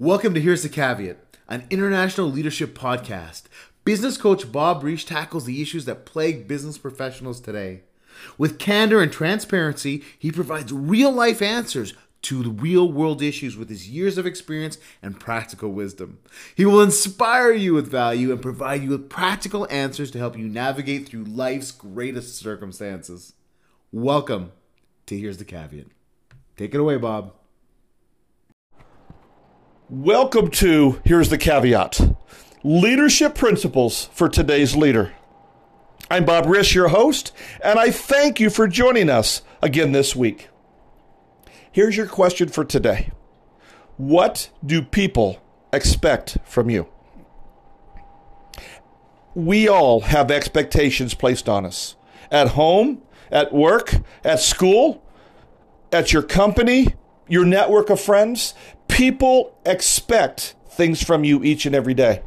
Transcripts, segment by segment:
Welcome to Here's the Caveat, an international leadership podcast. Business coach Bob Reich tackles the issues that plague business professionals today. With candor and transparency, he provides real life answers to the real world issues with his years of experience and practical wisdom. He will inspire you with value and provide you with practical answers to help you navigate through life's greatest circumstances. Welcome to Here's the Caveat. Take it away, Bob. Welcome to Here's the Caveat Leadership Principles for Today's Leader. I'm Bob Risch, your host, and I thank you for joining us again this week. Here's your question for today What do people expect from you? We all have expectations placed on us at home, at work, at school, at your company, your network of friends. People expect things from you each and every day.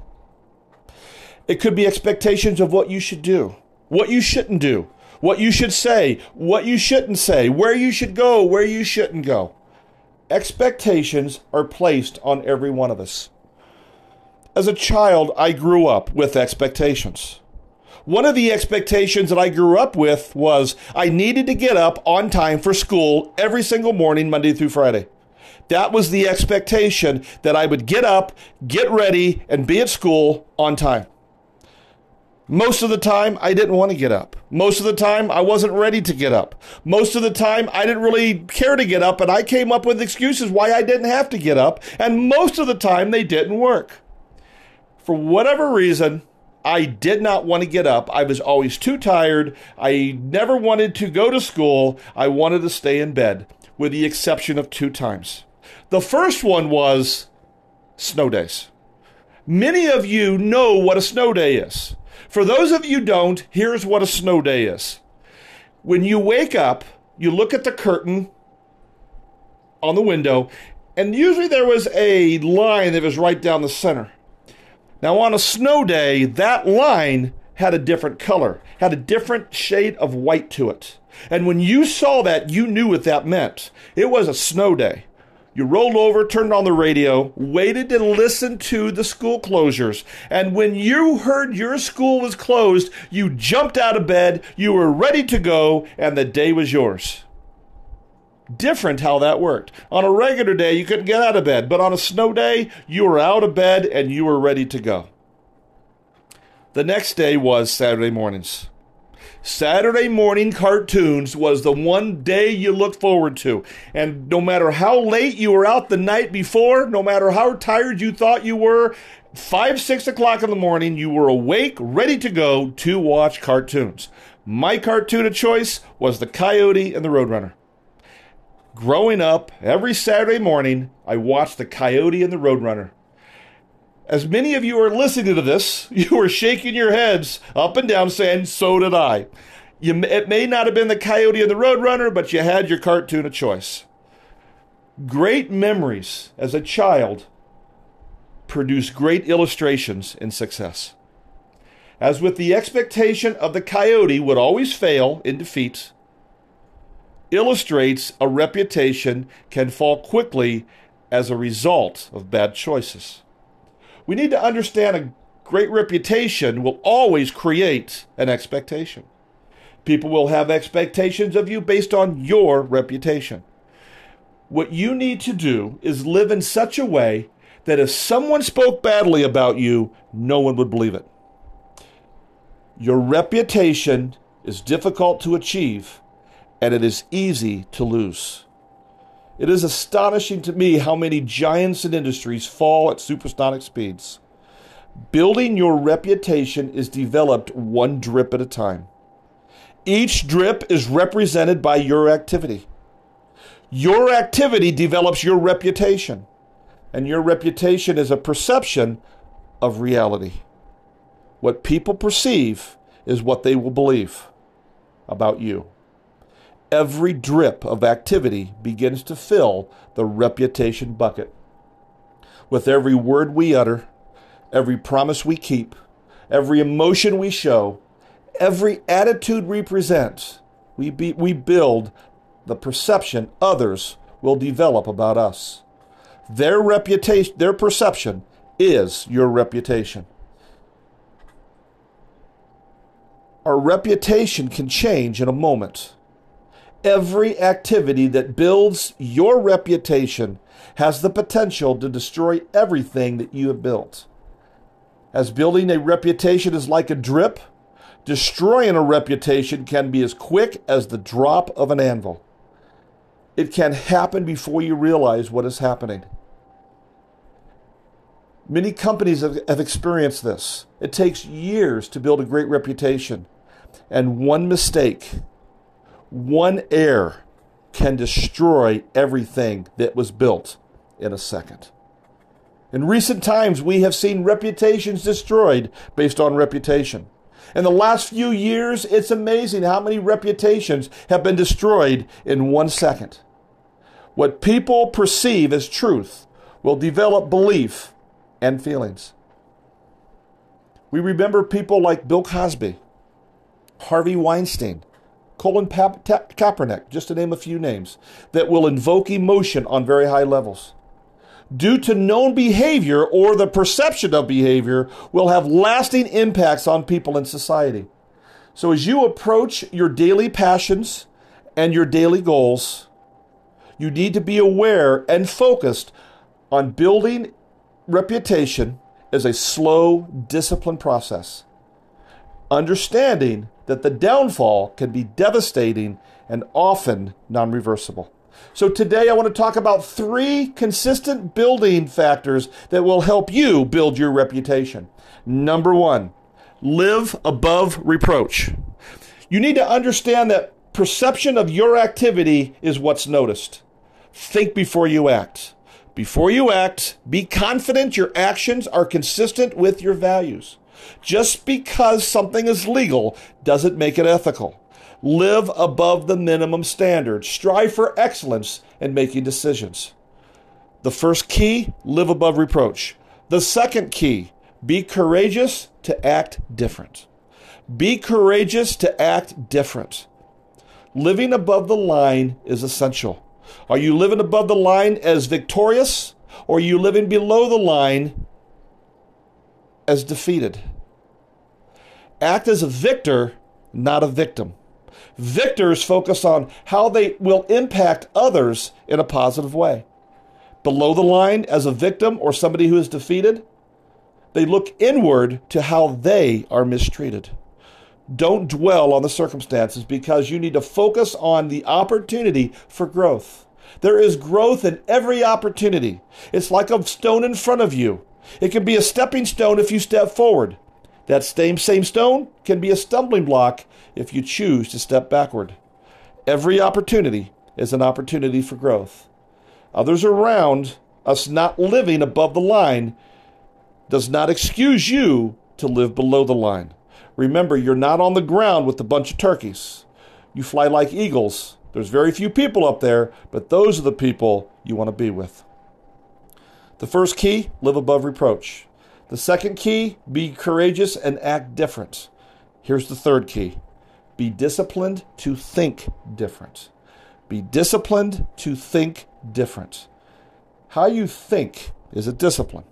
It could be expectations of what you should do, what you shouldn't do, what you should say, what you shouldn't say, where you should go, where you shouldn't go. Expectations are placed on every one of us. As a child, I grew up with expectations. One of the expectations that I grew up with was I needed to get up on time for school every single morning, Monday through Friday. That was the expectation that I would get up, get ready, and be at school on time. Most of the time, I didn't want to get up. Most of the time, I wasn't ready to get up. Most of the time, I didn't really care to get up, and I came up with excuses why I didn't have to get up. And most of the time, they didn't work. For whatever reason, I did not want to get up. I was always too tired. I never wanted to go to school. I wanted to stay in bed, with the exception of two times. The first one was snow days. Many of you know what a snow day is. For those of you don't, here's what a snow day is. When you wake up, you look at the curtain on the window, and usually there was a line that was right down the center. Now, on a snow day, that line had a different color, had a different shade of white to it. And when you saw that, you knew what that meant. It was a snow day. You rolled over, turned on the radio, waited to listen to the school closures. And when you heard your school was closed, you jumped out of bed, you were ready to go, and the day was yours. Different how that worked. On a regular day, you couldn't get out of bed, but on a snow day, you were out of bed and you were ready to go. The next day was Saturday mornings. Saturday morning cartoons was the one day you looked forward to. And no matter how late you were out the night before, no matter how tired you thought you were, five, six o'clock in the morning, you were awake, ready to go to watch cartoons. My cartoon of choice was The Coyote and the Roadrunner. Growing up, every Saturday morning, I watched The Coyote and the Roadrunner. As many of you are listening to this, you are shaking your heads up and down saying, So did I. You, it may not have been the Coyote and the Roadrunner, but you had your cartoon of choice. Great memories as a child produce great illustrations in success. As with the expectation of the coyote would always fail in defeat, illustrates a reputation can fall quickly as a result of bad choices. We need to understand a great reputation will always create an expectation. People will have expectations of you based on your reputation. What you need to do is live in such a way that if someone spoke badly about you, no one would believe it. Your reputation is difficult to achieve and it is easy to lose. It is astonishing to me how many giants in industries fall at supersonic speeds. Building your reputation is developed one drip at a time. Each drip is represented by your activity. Your activity develops your reputation, and your reputation is a perception of reality. What people perceive is what they will believe about you every drip of activity begins to fill the reputation bucket. With every word we utter, every promise we keep, every emotion we show, every attitude we present, we, be, we build the perception others will develop about us. Their reputation, their perception is your reputation. Our reputation can change in a moment. Every activity that builds your reputation has the potential to destroy everything that you have built. As building a reputation is like a drip, destroying a reputation can be as quick as the drop of an anvil. It can happen before you realize what is happening. Many companies have, have experienced this. It takes years to build a great reputation, and one mistake, one error can destroy everything that was built in a second. In recent times, we have seen reputations destroyed based on reputation. In the last few years, it's amazing how many reputations have been destroyed in one second. What people perceive as truth will develop belief and feelings. We remember people like Bill Cosby, Harvey Weinstein, Colin pa- Ta- Kaepernick, just to name a few names, that will invoke emotion on very high levels. Due to known behavior or the perception of behavior, will have lasting impacts on people in society. So, as you approach your daily passions and your daily goals, you need to be aware and focused on building reputation as a slow, disciplined process. Understanding that the downfall can be devastating and often non reversible. So, today I want to talk about three consistent building factors that will help you build your reputation. Number one, live above reproach. You need to understand that perception of your activity is what's noticed. Think before you act. Before you act, be confident your actions are consistent with your values. Just because something is legal doesn't make it ethical. Live above the minimum standard. Strive for excellence in making decisions. The first key, live above reproach. The second key, be courageous to act different. Be courageous to act different. Living above the line is essential. Are you living above the line as victorious, or are you living below the line as defeated? Act as a victor, not a victim. Victors focus on how they will impact others in a positive way. Below the line, as a victim or somebody who is defeated, they look inward to how they are mistreated. Don't dwell on the circumstances because you need to focus on the opportunity for growth. There is growth in every opportunity. It's like a stone in front of you. It can be a stepping stone if you step forward. That same, same stone can be a stumbling block if you choose to step backward. Every opportunity is an opportunity for growth. Others around us not living above the line does not excuse you to live below the line. Remember, you're not on the ground with a bunch of turkeys. You fly like eagles. There's very few people up there, but those are the people you want to be with. The first key live above reproach. The second key be courageous and act different. Here's the third key be disciplined to think different. Be disciplined to think different. How you think is a discipline.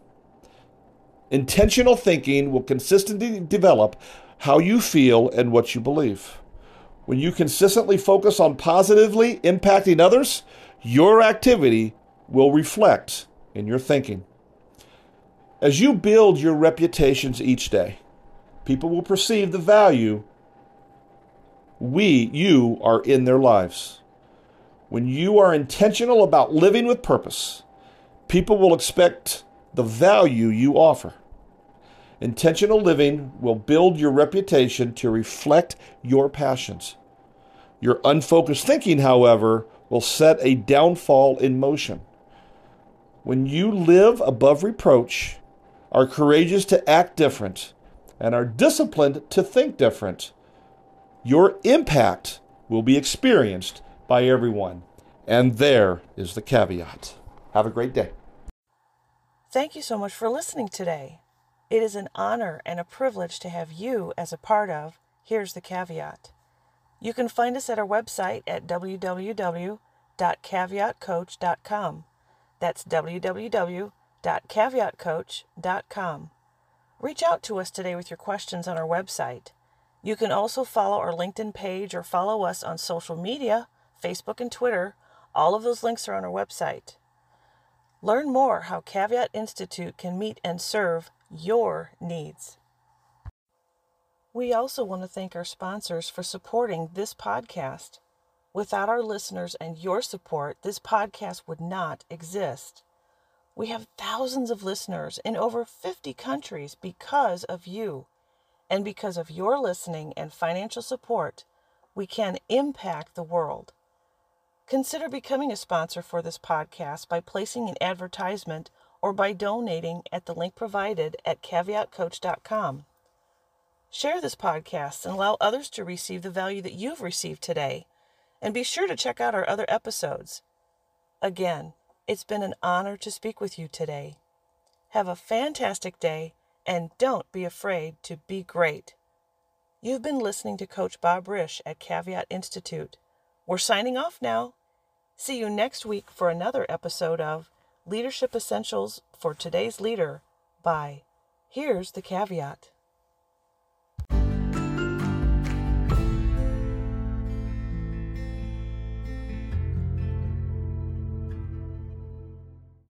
Intentional thinking will consistently develop how you feel and what you believe. When you consistently focus on positively impacting others, your activity will reflect in your thinking. As you build your reputations each day, people will perceive the value we, you, are in their lives. When you are intentional about living with purpose, people will expect the value you offer. Intentional living will build your reputation to reflect your passions. Your unfocused thinking, however, will set a downfall in motion. When you live above reproach, are courageous to act different, and are disciplined to think different, your impact will be experienced by everyone. And there is the caveat. Have a great day. Thank you so much for listening today. It is an honor and a privilege to have you as a part of Here's the Caveat. You can find us at our website at www.caveatcoach.com. That's www.caveatcoach.com. Reach out to us today with your questions on our website. You can also follow our LinkedIn page or follow us on social media, Facebook and Twitter. All of those links are on our website. Learn more how Caveat Institute can meet and serve your needs. We also want to thank our sponsors for supporting this podcast. Without our listeners and your support, this podcast would not exist. We have thousands of listeners in over 50 countries because of you. And because of your listening and financial support, we can impact the world. Consider becoming a sponsor for this podcast by placing an advertisement or by donating at the link provided at caveatcoach.com. Share this podcast and allow others to receive the value that you've received today. And be sure to check out our other episodes. Again, it's been an honor to speak with you today. Have a fantastic day and don't be afraid to be great. You've been listening to Coach Bob Risch at Caveat Institute. We're signing off now. See you next week for another episode of Leadership Essentials for Today's Leader by Here's the Caveat.